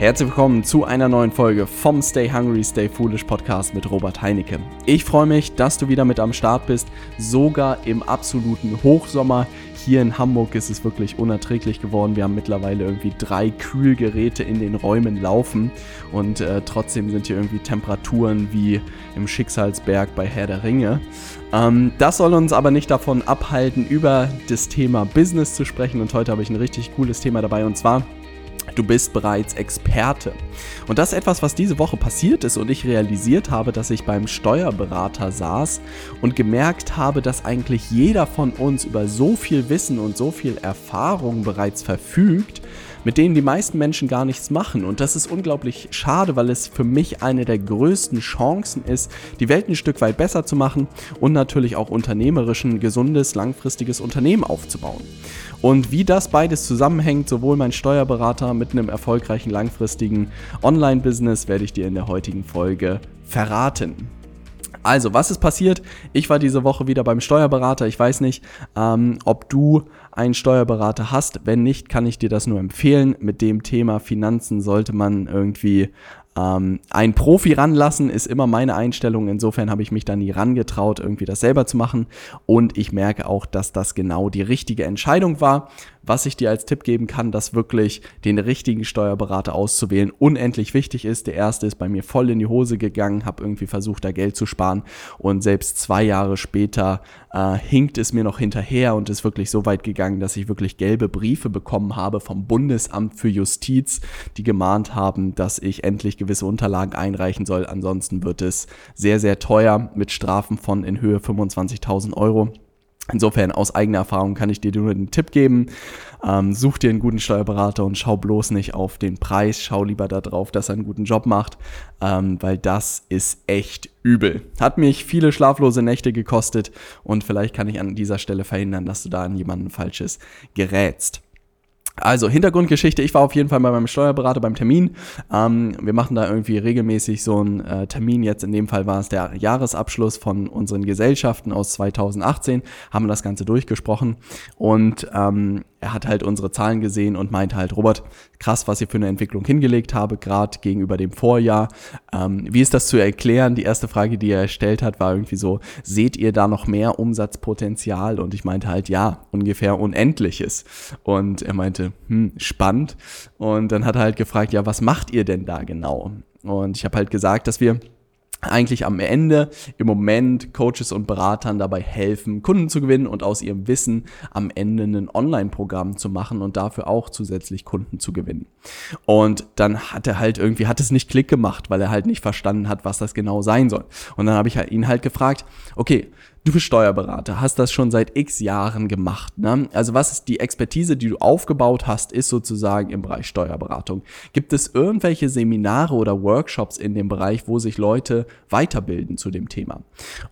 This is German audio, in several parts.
Herzlich willkommen zu einer neuen Folge vom Stay Hungry, Stay Foolish Podcast mit Robert Heinecke. Ich freue mich, dass du wieder mit am Start bist, sogar im absoluten Hochsommer. Hier in Hamburg ist es wirklich unerträglich geworden. Wir haben mittlerweile irgendwie drei Kühlgeräte in den Räumen laufen und äh, trotzdem sind hier irgendwie Temperaturen wie im Schicksalsberg bei Herr der Ringe. Ähm, das soll uns aber nicht davon abhalten, über das Thema Business zu sprechen und heute habe ich ein richtig cooles Thema dabei und zwar Du bist bereits Experte. Und das ist etwas, was diese Woche passiert ist und ich realisiert habe, dass ich beim Steuerberater saß und gemerkt habe, dass eigentlich jeder von uns über so viel Wissen und so viel Erfahrung bereits verfügt, mit denen die meisten Menschen gar nichts machen. Und das ist unglaublich schade, weil es für mich eine der größten Chancen ist, die Welt ein Stück weit besser zu machen und natürlich auch unternehmerisch ein gesundes, langfristiges Unternehmen aufzubauen. Und wie das beides zusammenhängt, sowohl mein Steuerberater mit einem erfolgreichen langfristigen Online-Business, werde ich dir in der heutigen Folge verraten. Also, was ist passiert? Ich war diese Woche wieder beim Steuerberater. Ich weiß nicht, ähm, ob du einen Steuerberater hast. Wenn nicht, kann ich dir das nur empfehlen. Mit dem Thema Finanzen sollte man irgendwie ähm, ein Profi ranlassen ist immer meine Einstellung. Insofern habe ich mich da nie rangetraut, irgendwie das selber zu machen. Und ich merke auch, dass das genau die richtige Entscheidung war was ich dir als Tipp geben kann, dass wirklich den richtigen Steuerberater auszuwählen unendlich wichtig ist. Der erste ist bei mir voll in die Hose gegangen, habe irgendwie versucht, da Geld zu sparen und selbst zwei Jahre später äh, hinkt es mir noch hinterher und ist wirklich so weit gegangen, dass ich wirklich gelbe Briefe bekommen habe vom Bundesamt für Justiz, die gemahnt haben, dass ich endlich gewisse Unterlagen einreichen soll. Ansonsten wird es sehr, sehr teuer mit Strafen von in Höhe 25.000 Euro. Insofern aus eigener Erfahrung kann ich dir nur den Tipp geben, ähm, such dir einen guten Steuerberater und schau bloß nicht auf den Preis, schau lieber darauf, dass er einen guten Job macht, ähm, weil das ist echt übel. Hat mich viele schlaflose Nächte gekostet und vielleicht kann ich an dieser Stelle verhindern, dass du da an jemanden Falsches gerätst. Also Hintergrundgeschichte, ich war auf jeden Fall bei meinem Steuerberater beim Termin. Ähm, wir machen da irgendwie regelmäßig so einen äh, Termin. Jetzt in dem Fall war es der Jahresabschluss von unseren Gesellschaften aus 2018. Haben das Ganze durchgesprochen und ähm, er hat halt unsere Zahlen gesehen und meinte halt, Robert, krass, was ihr für eine Entwicklung hingelegt habe, gerade gegenüber dem Vorjahr. Ähm, wie ist das zu erklären? Die erste Frage, die er gestellt hat, war irgendwie so, seht ihr da noch mehr Umsatzpotenzial? Und ich meinte halt, ja, ungefähr unendliches. Und er meinte, hm, spannend. Und dann hat er halt gefragt, ja, was macht ihr denn da genau? Und ich habe halt gesagt, dass wir eigentlich am Ende im Moment Coaches und Beratern dabei helfen, Kunden zu gewinnen und aus ihrem Wissen am Ende ein Online-Programm zu machen und dafür auch zusätzlich Kunden zu gewinnen. Und dann hat er halt irgendwie, hat es nicht Klick gemacht, weil er halt nicht verstanden hat, was das genau sein soll. Und dann habe ich ihn halt gefragt, okay, Du bist Steuerberater, hast das schon seit x Jahren gemacht. Ne? Also was ist die Expertise, die du aufgebaut hast, ist sozusagen im Bereich Steuerberatung. Gibt es irgendwelche Seminare oder Workshops in dem Bereich, wo sich Leute weiterbilden zu dem Thema?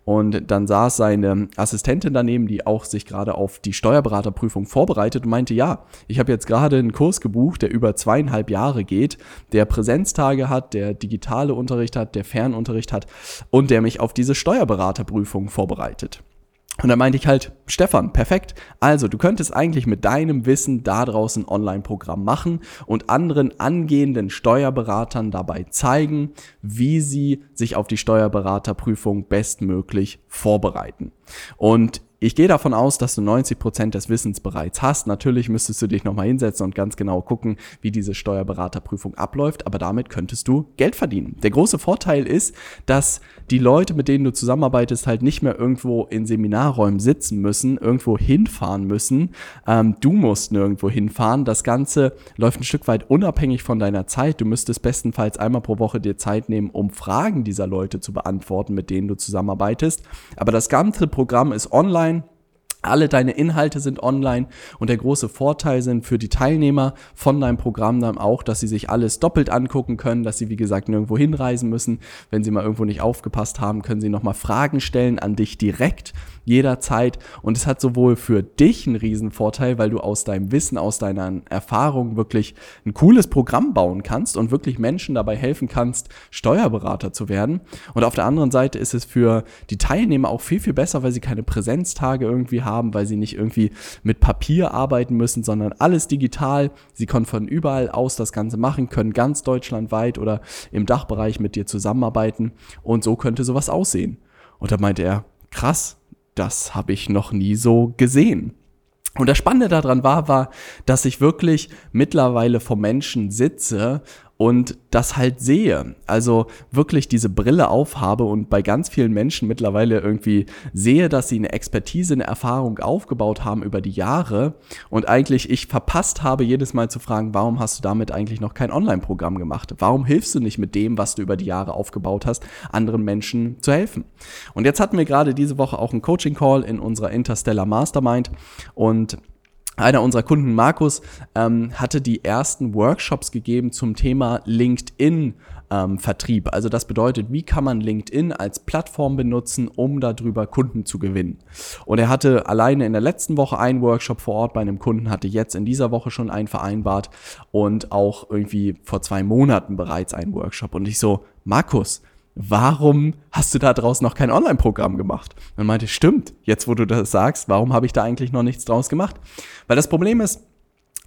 Und dann saß seine Assistentin daneben, die auch sich gerade auf die Steuerberaterprüfung vorbereitet und meinte, ja, ich habe jetzt gerade einen Kurs gebucht, der über zweieinhalb Jahre geht, der Präsenztage hat, der digitale Unterricht hat, der Fernunterricht hat und der mich auf diese Steuerberaterprüfung vorbereitet vorbereitet. Und dann meinte ich halt, Stefan, perfekt. Also, du könntest eigentlich mit deinem Wissen da draußen ein Online-Programm machen und anderen angehenden Steuerberatern dabei zeigen, wie sie sich auf die Steuerberaterprüfung bestmöglich vorbereiten. Und ich gehe davon aus, dass du 90 Prozent des Wissens bereits hast. Natürlich müsstest du dich nochmal hinsetzen und ganz genau gucken, wie diese Steuerberaterprüfung abläuft, aber damit könntest du Geld verdienen. Der große Vorteil ist, dass die Leute, mit denen du zusammenarbeitest, halt nicht mehr irgendwo in Seminarräumen sitzen müssen, irgendwo hinfahren müssen. Ähm, du musst nirgendwo hinfahren. Das Ganze läuft ein Stück weit unabhängig von deiner Zeit. Du müsstest bestenfalls einmal pro Woche dir Zeit nehmen, um Fragen dieser Leute zu beantworten, mit denen du zusammenarbeitest. Aber das ganze Programm ist online alle deine Inhalte sind online und der große Vorteil sind für die Teilnehmer von deinem Programm dann auch, dass sie sich alles doppelt angucken können, dass sie wie gesagt nirgendwo hinreisen müssen. Wenn sie mal irgendwo nicht aufgepasst haben, können sie nochmal Fragen stellen an dich direkt jederzeit und es hat sowohl für dich einen riesen Vorteil, weil du aus deinem Wissen, aus deiner Erfahrung wirklich ein cooles Programm bauen kannst und wirklich Menschen dabei helfen kannst, Steuerberater zu werden. Und auf der anderen Seite ist es für die Teilnehmer auch viel, viel besser, weil sie keine Präsenztage irgendwie haben haben, weil sie nicht irgendwie mit Papier arbeiten müssen, sondern alles digital. Sie können von überall aus das Ganze machen, können ganz deutschlandweit oder im Dachbereich mit dir zusammenarbeiten und so könnte sowas aussehen. Und da meinte er, krass, das habe ich noch nie so gesehen. Und das Spannende daran war, war, dass ich wirklich mittlerweile vor Menschen sitze und das halt sehe. Also wirklich diese Brille aufhabe und bei ganz vielen Menschen mittlerweile irgendwie sehe, dass sie eine Expertise, eine Erfahrung aufgebaut haben über die Jahre und eigentlich ich verpasst habe, jedes Mal zu fragen, warum hast du damit eigentlich noch kein Online-Programm gemacht? Warum hilfst du nicht mit dem, was du über die Jahre aufgebaut hast, anderen Menschen zu helfen? Und jetzt hatten wir gerade diese Woche auch einen Coaching-Call in unserer Interstellar Mastermind und einer unserer Kunden, Markus, ähm, hatte die ersten Workshops gegeben zum Thema LinkedIn. Ähm, Vertrieb. Also das bedeutet, wie kann man LinkedIn als Plattform benutzen, um darüber Kunden zu gewinnen. Und er hatte alleine in der letzten Woche einen Workshop vor Ort bei einem Kunden, hatte jetzt in dieser Woche schon einen vereinbart und auch irgendwie vor zwei Monaten bereits einen Workshop. Und ich so, Markus, warum hast du da draußen noch kein Online-Programm gemacht? Und meinte, stimmt, jetzt wo du das sagst, warum habe ich da eigentlich noch nichts draus gemacht? Weil das Problem ist,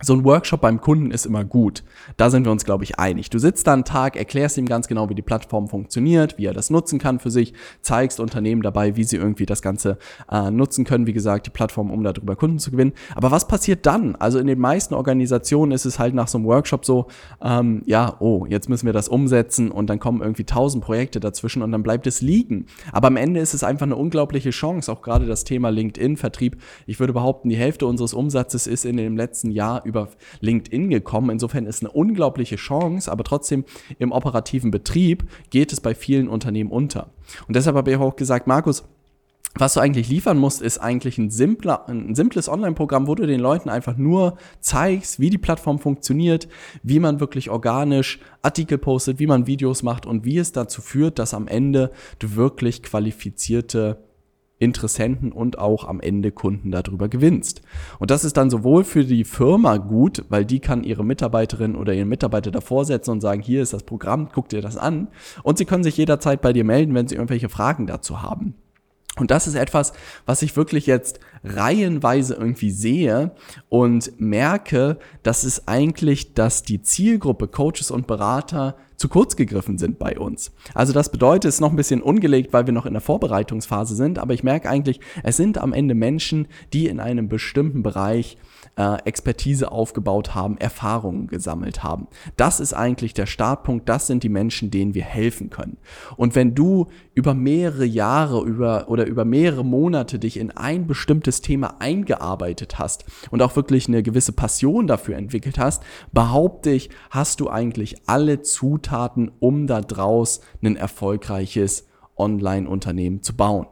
so ein Workshop beim Kunden ist immer gut. Da sind wir uns, glaube ich, einig. Du sitzt da einen Tag, erklärst ihm ganz genau, wie die Plattform funktioniert, wie er das nutzen kann für sich, zeigst Unternehmen dabei, wie sie irgendwie das Ganze äh, nutzen können, wie gesagt, die Plattform, um darüber Kunden zu gewinnen. Aber was passiert dann? Also in den meisten Organisationen ist es halt nach so einem Workshop so, ähm, ja, oh, jetzt müssen wir das umsetzen und dann kommen irgendwie tausend Projekte dazwischen und dann bleibt es liegen. Aber am Ende ist es einfach eine unglaubliche Chance, auch gerade das Thema LinkedIn-Vertrieb. Ich würde behaupten, die Hälfte unseres Umsatzes ist in dem letzten Jahr über LinkedIn gekommen. Insofern ist eine unglaubliche Chance, aber trotzdem im operativen Betrieb geht es bei vielen Unternehmen unter. Und deshalb habe ich auch gesagt, Markus, was du eigentlich liefern musst, ist eigentlich ein, simpler, ein simples Online-Programm, wo du den Leuten einfach nur zeigst, wie die Plattform funktioniert, wie man wirklich organisch Artikel postet, wie man Videos macht und wie es dazu führt, dass am Ende du wirklich qualifizierte Interessenten und auch am Ende Kunden darüber gewinnst. Und das ist dann sowohl für die Firma gut, weil die kann ihre Mitarbeiterin oder ihren Mitarbeiter davor setzen und sagen, hier ist das Programm, guck dir das an. Und sie können sich jederzeit bei dir melden, wenn sie irgendwelche Fragen dazu haben. Und das ist etwas, was ich wirklich jetzt reihenweise irgendwie sehe und merke, dass es eigentlich, dass die Zielgruppe Coaches und Berater zu kurz gegriffen sind bei uns. Also das bedeutet, es ist noch ein bisschen ungelegt, weil wir noch in der Vorbereitungsphase sind, aber ich merke eigentlich, es sind am Ende Menschen, die in einem bestimmten Bereich äh, Expertise aufgebaut haben, Erfahrungen gesammelt haben. Das ist eigentlich der Startpunkt, das sind die Menschen, denen wir helfen können. Und wenn du über mehrere Jahre über, oder über mehrere Monate dich in ein bestimmtes Thema eingearbeitet hast und auch wirklich eine gewisse Passion dafür entwickelt hast, behaupte ich, hast du eigentlich alle Zutaten, um da draus ein erfolgreiches Online-Unternehmen zu bauen.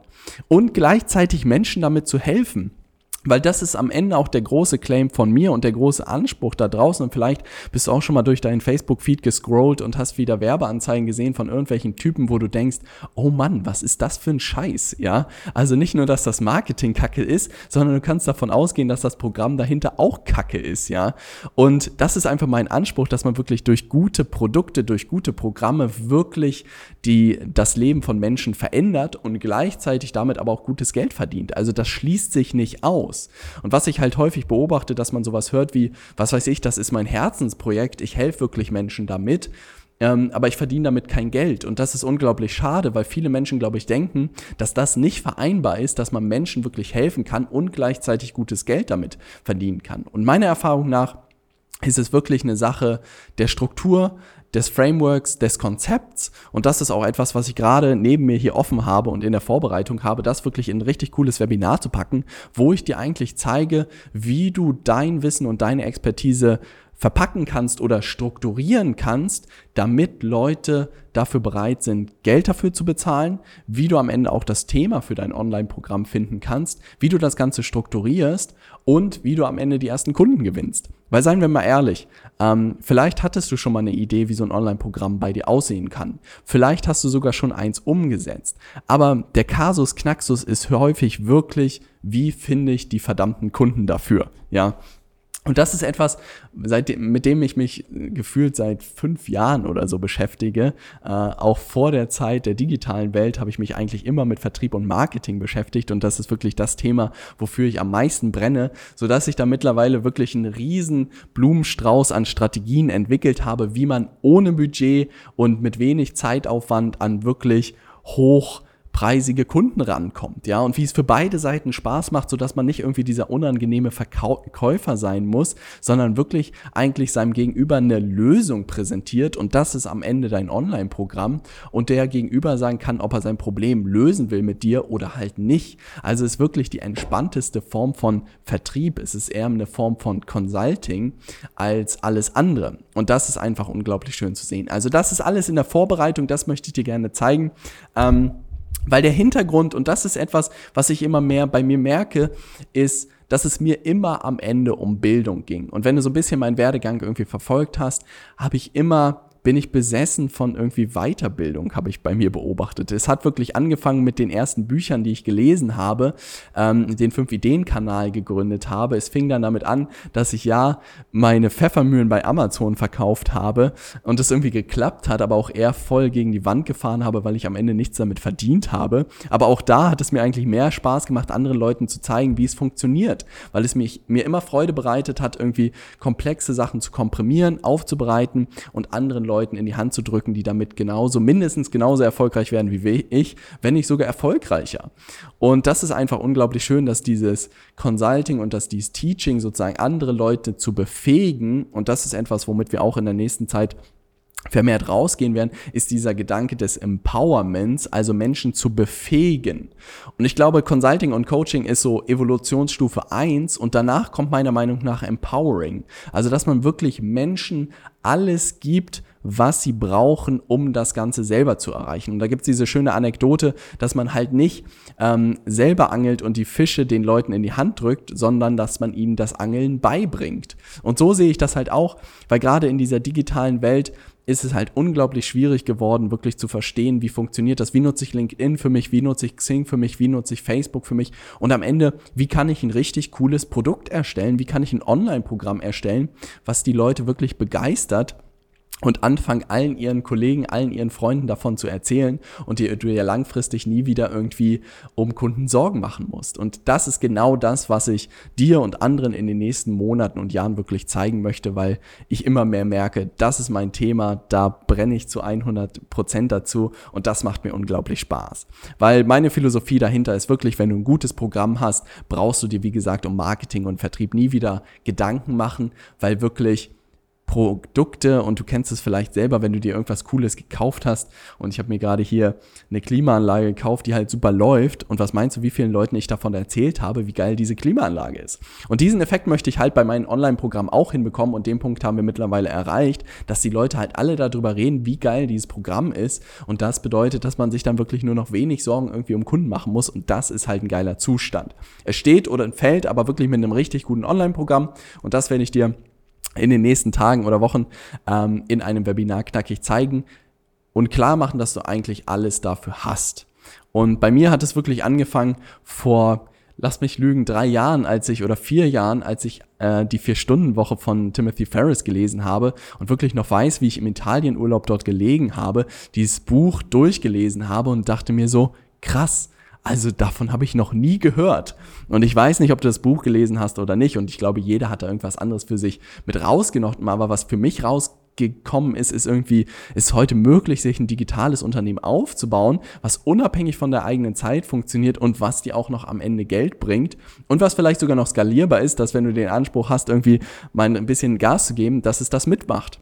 Und gleichzeitig Menschen damit zu helfen, weil das ist am Ende auch der große Claim von mir und der große Anspruch da draußen. Und vielleicht bist du auch schon mal durch deinen Facebook-Feed gescrollt und hast wieder Werbeanzeigen gesehen von irgendwelchen Typen, wo du denkst, oh Mann, was ist das für ein Scheiß, ja? Also nicht nur, dass das Marketing kacke ist, sondern du kannst davon ausgehen, dass das Programm dahinter auch kacke ist, ja? Und das ist einfach mein Anspruch, dass man wirklich durch gute Produkte, durch gute Programme wirklich die, das Leben von Menschen verändert und gleichzeitig damit aber auch gutes Geld verdient. Also das schließt sich nicht aus. Und was ich halt häufig beobachte, dass man sowas hört wie, was weiß ich, das ist mein Herzensprojekt, ich helfe wirklich Menschen damit. Ähm, aber ich verdiene damit kein Geld. Und das ist unglaublich schade, weil viele Menschen, glaube ich, denken, dass das nicht vereinbar ist, dass man Menschen wirklich helfen kann und gleichzeitig gutes Geld damit verdienen kann. Und meiner Erfahrung nach ist es wirklich eine Sache der Struktur, des Frameworks, des Konzepts. Und das ist auch etwas, was ich gerade neben mir hier offen habe und in der Vorbereitung habe, das wirklich in ein richtig cooles Webinar zu packen, wo ich dir eigentlich zeige, wie du dein Wissen und deine Expertise verpacken kannst oder strukturieren kannst, damit Leute dafür bereit sind, Geld dafür zu bezahlen, wie du am Ende auch das Thema für dein Online-Programm finden kannst, wie du das Ganze strukturierst und wie du am Ende die ersten Kunden gewinnst. Weil seien wir mal ehrlich, ähm, vielleicht hattest du schon mal eine Idee, wie so ein Online-Programm bei dir aussehen kann. Vielleicht hast du sogar schon eins umgesetzt. Aber der Kasus Knaxus ist häufig wirklich, wie finde ich die verdammten Kunden dafür? Ja, Und das ist etwas, seitdem, mit dem ich mich gefühlt seit fünf Jahren oder so beschäftige. Äh, auch vor der Zeit der digitalen Welt habe ich mich eigentlich immer mit Vertrieb und Marketing beschäftigt. Und das ist wirklich das Thema, wofür ich am meisten brenne, sodass ich da mittlerweile wirklich einen riesen Blumenstrauß an Strategien entwickelt habe, wie man ohne Budget und mit wenig Zeitaufwand an wirklich hoch preisige Kunden rankommt, ja, und wie es für beide Seiten Spaß macht, sodass man nicht irgendwie dieser unangenehme Verkäufer sein muss, sondern wirklich eigentlich seinem Gegenüber eine Lösung präsentiert und das ist am Ende dein Online-Programm und der Gegenüber sagen kann, ob er sein Problem lösen will mit dir oder halt nicht. Also ist wirklich die entspannteste Form von Vertrieb, es ist eher eine Form von Consulting als alles andere und das ist einfach unglaublich schön zu sehen. Also das ist alles in der Vorbereitung, das möchte ich dir gerne zeigen. Ähm, weil der Hintergrund, und das ist etwas, was ich immer mehr bei mir merke, ist, dass es mir immer am Ende um Bildung ging. Und wenn du so ein bisschen meinen Werdegang irgendwie verfolgt hast, habe ich immer bin ich besessen von irgendwie Weiterbildung, habe ich bei mir beobachtet. Es hat wirklich angefangen mit den ersten Büchern, die ich gelesen habe, ähm, den Fünf-Ideen-Kanal gegründet habe. Es fing dann damit an, dass ich ja meine Pfeffermühlen bei Amazon verkauft habe und es irgendwie geklappt hat, aber auch eher voll gegen die Wand gefahren habe, weil ich am Ende nichts damit verdient habe. Aber auch da hat es mir eigentlich mehr Spaß gemacht, anderen Leuten zu zeigen, wie es funktioniert, weil es mich, mir immer Freude bereitet hat, irgendwie komplexe Sachen zu komprimieren, aufzubereiten und anderen Leuten in die Hand zu drücken, die damit genauso, mindestens genauso erfolgreich werden wie ich, wenn nicht sogar erfolgreicher. Und das ist einfach unglaublich schön, dass dieses Consulting und dass dieses Teaching sozusagen andere Leute zu befähigen, und das ist etwas, womit wir auch in der nächsten Zeit vermehrt rausgehen werden, ist dieser Gedanke des Empowerments, also Menschen zu befähigen. Und ich glaube, Consulting und Coaching ist so Evolutionsstufe eins und danach kommt meiner Meinung nach Empowering. Also, dass man wirklich Menschen alles gibt, was sie brauchen, um das Ganze selber zu erreichen. Und da gibt's diese schöne Anekdote, dass man halt nicht ähm, selber angelt und die Fische den Leuten in die Hand drückt, sondern dass man ihnen das Angeln beibringt. Und so sehe ich das halt auch, weil gerade in dieser digitalen Welt ist es halt unglaublich schwierig geworden, wirklich zu verstehen, wie funktioniert das, wie nutze ich LinkedIn für mich, wie nutze ich Xing für mich, wie nutze ich Facebook für mich und am Ende, wie kann ich ein richtig cooles Produkt erstellen, wie kann ich ein Online-Programm erstellen, was die Leute wirklich begeistert und anfangen, allen ihren Kollegen, allen ihren Freunden davon zu erzählen und dir, du ja langfristig nie wieder irgendwie um Kunden Sorgen machen musst. Und das ist genau das, was ich dir und anderen in den nächsten Monaten und Jahren wirklich zeigen möchte, weil ich immer mehr merke, das ist mein Thema, da brenne ich zu 100 Prozent dazu und das macht mir unglaublich Spaß. Weil meine Philosophie dahinter ist wirklich, wenn du ein gutes Programm hast, brauchst du dir, wie gesagt, um Marketing und Vertrieb nie wieder Gedanken machen, weil wirklich Produkte und du kennst es vielleicht selber, wenn du dir irgendwas Cooles gekauft hast. Und ich habe mir gerade hier eine Klimaanlage gekauft, die halt super läuft. Und was meinst du, wie vielen Leuten ich davon erzählt habe, wie geil diese Klimaanlage ist? Und diesen Effekt möchte ich halt bei meinem Online-Programm auch hinbekommen. Und den Punkt haben wir mittlerweile erreicht, dass die Leute halt alle darüber reden, wie geil dieses Programm ist. Und das bedeutet, dass man sich dann wirklich nur noch wenig Sorgen irgendwie um Kunden machen muss. Und das ist halt ein geiler Zustand. Es steht oder fällt aber wirklich mit einem richtig guten Online-Programm. Und das werde ich dir in den nächsten Tagen oder Wochen ähm, in einem Webinar knackig zeigen und klar machen, dass du eigentlich alles dafür hast. Und bei mir hat es wirklich angefangen vor, lass mich lügen, drei Jahren, als ich oder vier Jahren, als ich äh, die Vier-Stunden-Woche von Timothy Ferris gelesen habe und wirklich noch weiß, wie ich im Italienurlaub dort gelegen habe, dieses Buch durchgelesen habe und dachte mir so, krass, also davon habe ich noch nie gehört. Und ich weiß nicht, ob du das Buch gelesen hast oder nicht. Und ich glaube, jeder hat da irgendwas anderes für sich mit rausgenommen. Aber was für mich rausgekommen ist, ist irgendwie, ist heute möglich, sich ein digitales Unternehmen aufzubauen, was unabhängig von der eigenen Zeit funktioniert und was dir auch noch am Ende Geld bringt. Und was vielleicht sogar noch skalierbar ist, dass wenn du den Anspruch hast, irgendwie mal ein bisschen Gas zu geben, dass es das mitmacht.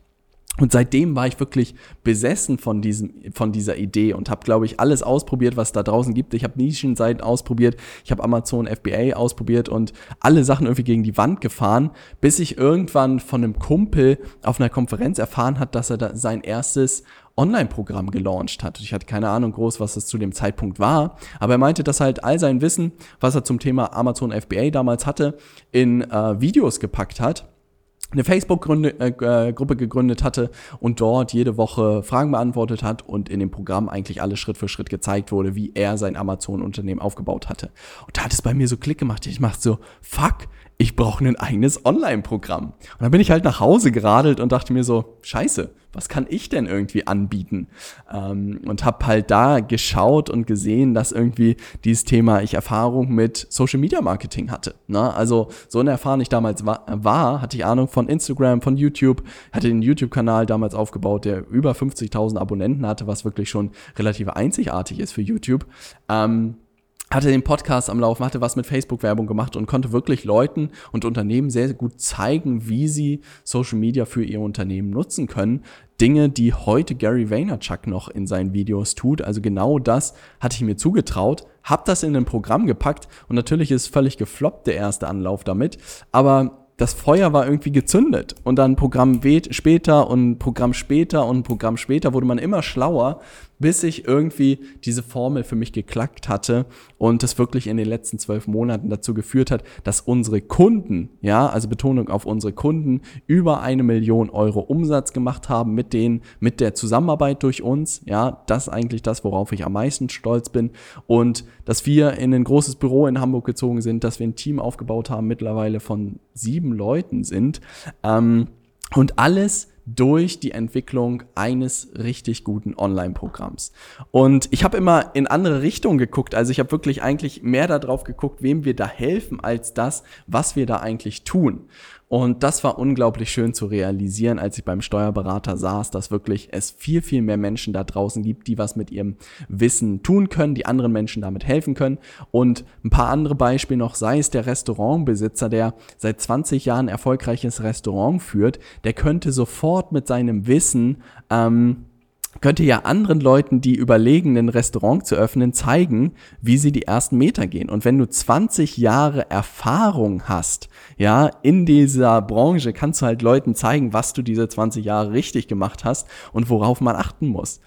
Und seitdem war ich wirklich besessen von, diesem, von dieser Idee und habe, glaube ich, alles ausprobiert, was da draußen gibt. Ich habe Nischenseiten ausprobiert, ich habe Amazon FBA ausprobiert und alle Sachen irgendwie gegen die Wand gefahren, bis ich irgendwann von einem Kumpel auf einer Konferenz erfahren hat, dass er da sein erstes Online-Programm gelauncht hat. Ich hatte keine Ahnung groß, was das zu dem Zeitpunkt war, aber er meinte, dass halt all sein Wissen, was er zum Thema Amazon FBA damals hatte, in äh, Videos gepackt hat eine Facebook-Gruppe äh, äh gegründet hatte und dort jede Woche Fragen beantwortet hat und in dem Programm eigentlich alles Schritt für Schritt gezeigt wurde, wie er sein Amazon-Unternehmen aufgebaut hatte. Und da hat es bei mir so Klick gemacht. Ich machte so, fuck, ich brauche ein eigenes Online-Programm. Und dann bin ich halt nach Hause geradelt und dachte mir so, scheiße, was kann ich denn irgendwie anbieten? Ähm, und habe halt da geschaut und gesehen, dass irgendwie dieses Thema ich Erfahrung mit Social Media Marketing hatte. Ne? Also so unerfahren ich damals war, war, hatte ich Ahnung von Instagram, von YouTube, hatte den YouTube-Kanal damals aufgebaut, der über 50.000 Abonnenten hatte, was wirklich schon relativ einzigartig ist für YouTube. Ähm, hatte den Podcast am Laufen, hatte was mit Facebook-Werbung gemacht und konnte wirklich Leuten und Unternehmen sehr, sehr gut zeigen, wie sie Social Media für ihr Unternehmen nutzen können. Dinge, die heute Gary Vaynerchuk noch in seinen Videos tut. Also genau das hatte ich mir zugetraut, hab das in ein Programm gepackt und natürlich ist völlig gefloppt der erste Anlauf damit, aber das Feuer war irgendwie gezündet und dann Programm später und Programm später und Programm später wurde man immer schlauer, bis ich irgendwie diese Formel für mich geklackt hatte und das wirklich in den letzten zwölf Monaten dazu geführt hat, dass unsere Kunden, ja, also Betonung auf unsere Kunden, über eine Million Euro Umsatz gemacht haben mit denen, mit der Zusammenarbeit durch uns, ja, das eigentlich das, worauf ich am meisten stolz bin. Und dass wir in ein großes Büro in Hamburg gezogen sind, dass wir ein Team aufgebaut haben, mittlerweile von sieben Leuten sind ähm, und alles durch die Entwicklung eines richtig guten Online-Programms. Und ich habe immer in andere Richtungen geguckt. Also ich habe wirklich eigentlich mehr darauf geguckt, wem wir da helfen, als das, was wir da eigentlich tun. Und das war unglaublich schön zu realisieren, als ich beim Steuerberater saß, dass wirklich es viel, viel mehr Menschen da draußen gibt, die was mit ihrem Wissen tun können, die anderen Menschen damit helfen können. Und ein paar andere Beispiele noch, sei es der Restaurantbesitzer, der seit 20 Jahren erfolgreiches Restaurant führt, der könnte sofort mit seinem Wissen ähm, könnte ja anderen Leuten, die überlegen, ein Restaurant zu öffnen, zeigen, wie sie die ersten Meter gehen. Und wenn du 20 Jahre Erfahrung hast, ja, in dieser Branche, kannst du halt Leuten zeigen, was du diese 20 Jahre richtig gemacht hast und worauf man achten muss.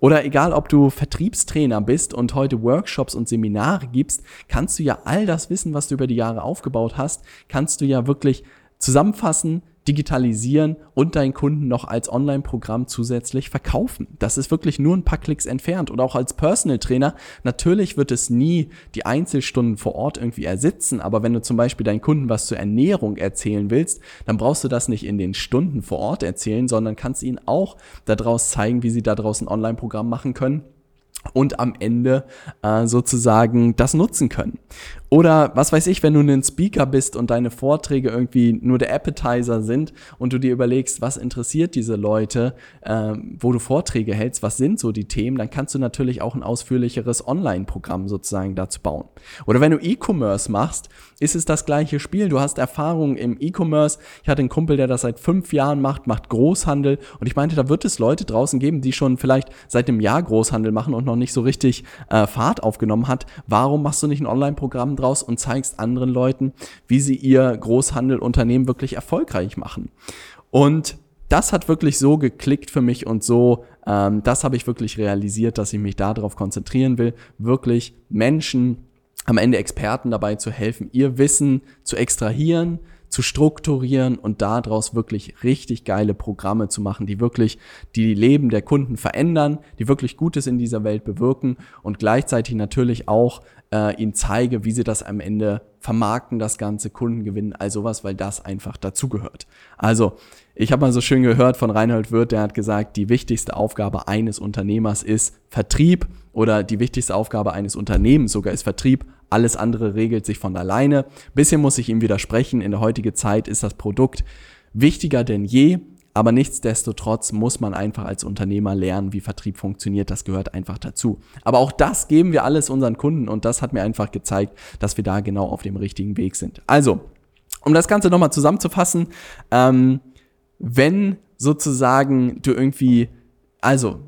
Oder egal, ob du Vertriebstrainer bist und heute Workshops und Seminare gibst, kannst du ja all das Wissen, was du über die Jahre aufgebaut hast, kannst du ja wirklich zusammenfassen, digitalisieren und deinen Kunden noch als Online-Programm zusätzlich verkaufen. Das ist wirklich nur ein paar Klicks entfernt. Und auch als Personal Trainer, natürlich wird es nie die Einzelstunden vor Ort irgendwie ersitzen, aber wenn du zum Beispiel deinen Kunden was zur Ernährung erzählen willst, dann brauchst du das nicht in den Stunden vor Ort erzählen, sondern kannst ihnen auch daraus zeigen, wie sie da draußen ein Online-Programm machen können und am Ende äh, sozusagen das nutzen können. Oder was weiß ich, wenn du ein Speaker bist und deine Vorträge irgendwie nur der Appetizer sind und du dir überlegst, was interessiert diese Leute, äh, wo du Vorträge hältst, was sind so die Themen, dann kannst du natürlich auch ein ausführlicheres Online-Programm sozusagen dazu bauen. Oder wenn du E-Commerce machst, ist es das gleiche Spiel. Du hast Erfahrung im E-Commerce. Ich hatte einen Kumpel, der das seit fünf Jahren macht, macht Großhandel und ich meinte, da wird es Leute draußen geben, die schon vielleicht seit einem Jahr Großhandel machen und noch nicht so richtig äh, Fahrt aufgenommen hat. Warum machst du nicht ein Online-Programm draus und zeigst anderen Leuten, wie sie ihr Großhandelunternehmen wirklich erfolgreich machen. Und das hat wirklich so geklickt für mich und so, ähm, das habe ich wirklich realisiert, dass ich mich darauf konzentrieren will, wirklich Menschen, am Ende Experten dabei zu helfen, ihr Wissen zu extrahieren, zu strukturieren und daraus wirklich richtig geile Programme zu machen, die wirklich die Leben der Kunden verändern, die wirklich Gutes in dieser Welt bewirken und gleichzeitig natürlich auch äh, ihnen zeige, wie sie das am Ende vermarkten, das ganze Kunden gewinnen, all sowas, weil das einfach dazugehört. Also, ich habe mal so schön gehört von Reinhold Wirth, der hat gesagt, die wichtigste Aufgabe eines Unternehmers ist Vertrieb oder die wichtigste Aufgabe eines Unternehmens sogar ist Vertrieb, alles andere regelt sich von alleine. Bisschen muss ich ihm widersprechen. In der heutigen Zeit ist das Produkt wichtiger denn je. Aber nichtsdestotrotz muss man einfach als Unternehmer lernen, wie Vertrieb funktioniert. Das gehört einfach dazu. Aber auch das geben wir alles unseren Kunden und das hat mir einfach gezeigt, dass wir da genau auf dem richtigen Weg sind. Also, um das Ganze nochmal zusammenzufassen, ähm, wenn sozusagen du irgendwie, also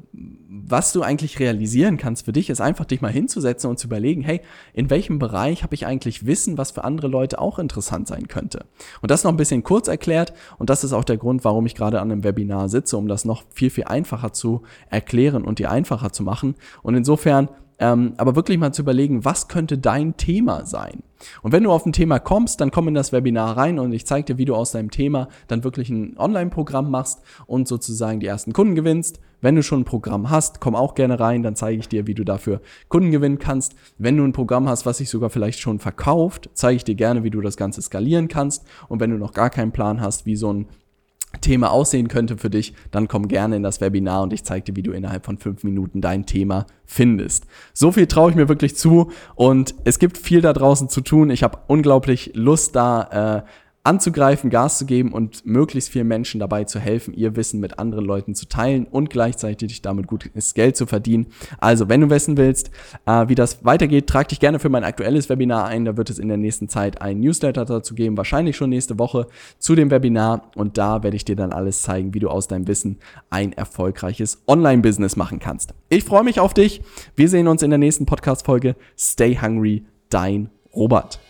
was du eigentlich realisieren kannst für dich, ist einfach dich mal hinzusetzen und zu überlegen, hey, in welchem Bereich habe ich eigentlich Wissen, was für andere Leute auch interessant sein könnte? Und das noch ein bisschen kurz erklärt und das ist auch der Grund, warum ich gerade an einem Webinar sitze, um das noch viel, viel einfacher zu erklären und dir einfacher zu machen. Und insofern ähm, aber wirklich mal zu überlegen, was könnte dein Thema sein? Und wenn du auf ein Thema kommst, dann komm in das Webinar rein und ich zeige dir, wie du aus deinem Thema dann wirklich ein Online-Programm machst und sozusagen die ersten Kunden gewinnst. Wenn du schon ein Programm hast, komm auch gerne rein, dann zeige ich dir, wie du dafür Kunden gewinnen kannst. Wenn du ein Programm hast, was sich sogar vielleicht schon verkauft, zeige ich dir gerne, wie du das Ganze skalieren kannst. Und wenn du noch gar keinen Plan hast, wie so ein Thema aussehen könnte für dich, dann komm gerne in das Webinar und ich zeige dir, wie du innerhalb von fünf Minuten dein Thema findest. So viel traue ich mir wirklich zu und es gibt viel da draußen zu tun. Ich habe unglaublich Lust da. Äh, anzugreifen, Gas zu geben und möglichst vielen Menschen dabei zu helfen, ihr Wissen mit anderen Leuten zu teilen und gleichzeitig damit gutes Geld zu verdienen. Also, wenn du wissen willst, äh, wie das weitergeht, trag dich gerne für mein aktuelles Webinar ein. Da wird es in der nächsten Zeit ein Newsletter dazu geben, wahrscheinlich schon nächste Woche zu dem Webinar. Und da werde ich dir dann alles zeigen, wie du aus deinem Wissen ein erfolgreiches Online-Business machen kannst. Ich freue mich auf dich. Wir sehen uns in der nächsten Podcast-Folge. Stay hungry, dein Robert.